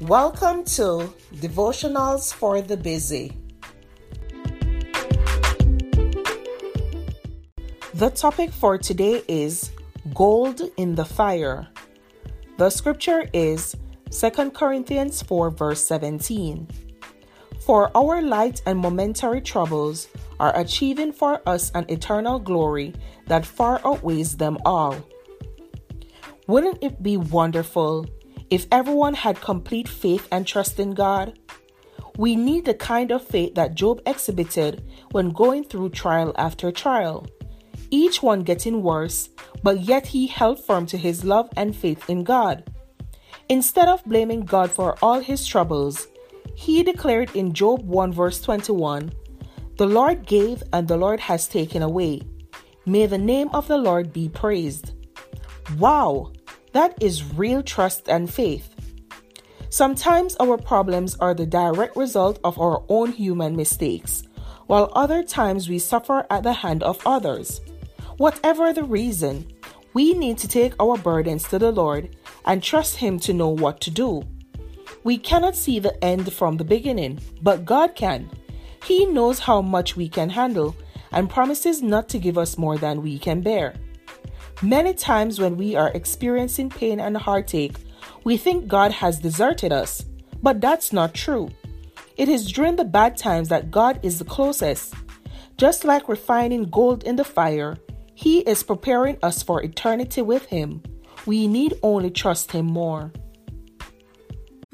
Welcome to Devotionals for the Busy. The topic for today is Gold in the Fire. The scripture is 2 Corinthians 4, verse 17. For our light and momentary troubles are achieving for us an eternal glory that far outweighs them all. Wouldn't it be wonderful if everyone had complete faith and trust in God? We need the kind of faith that Job exhibited when going through trial after trial, each one getting worse, but yet he held firm to his love and faith in God. Instead of blaming God for all his troubles, he declared in Job 1 verse 21 The Lord gave and the Lord has taken away. May the name of the Lord be praised. Wow, that is real trust and faith. Sometimes our problems are the direct result of our own human mistakes, while other times we suffer at the hand of others. Whatever the reason, we need to take our burdens to the Lord and trust Him to know what to do. We cannot see the end from the beginning, but God can. He knows how much we can handle and promises not to give us more than we can bear. Many times when we are experiencing pain and heartache, we think God has deserted us, but that's not true. It is during the bad times that God is the closest. Just like refining gold in the fire, He is preparing us for eternity with Him. We need only trust Him more.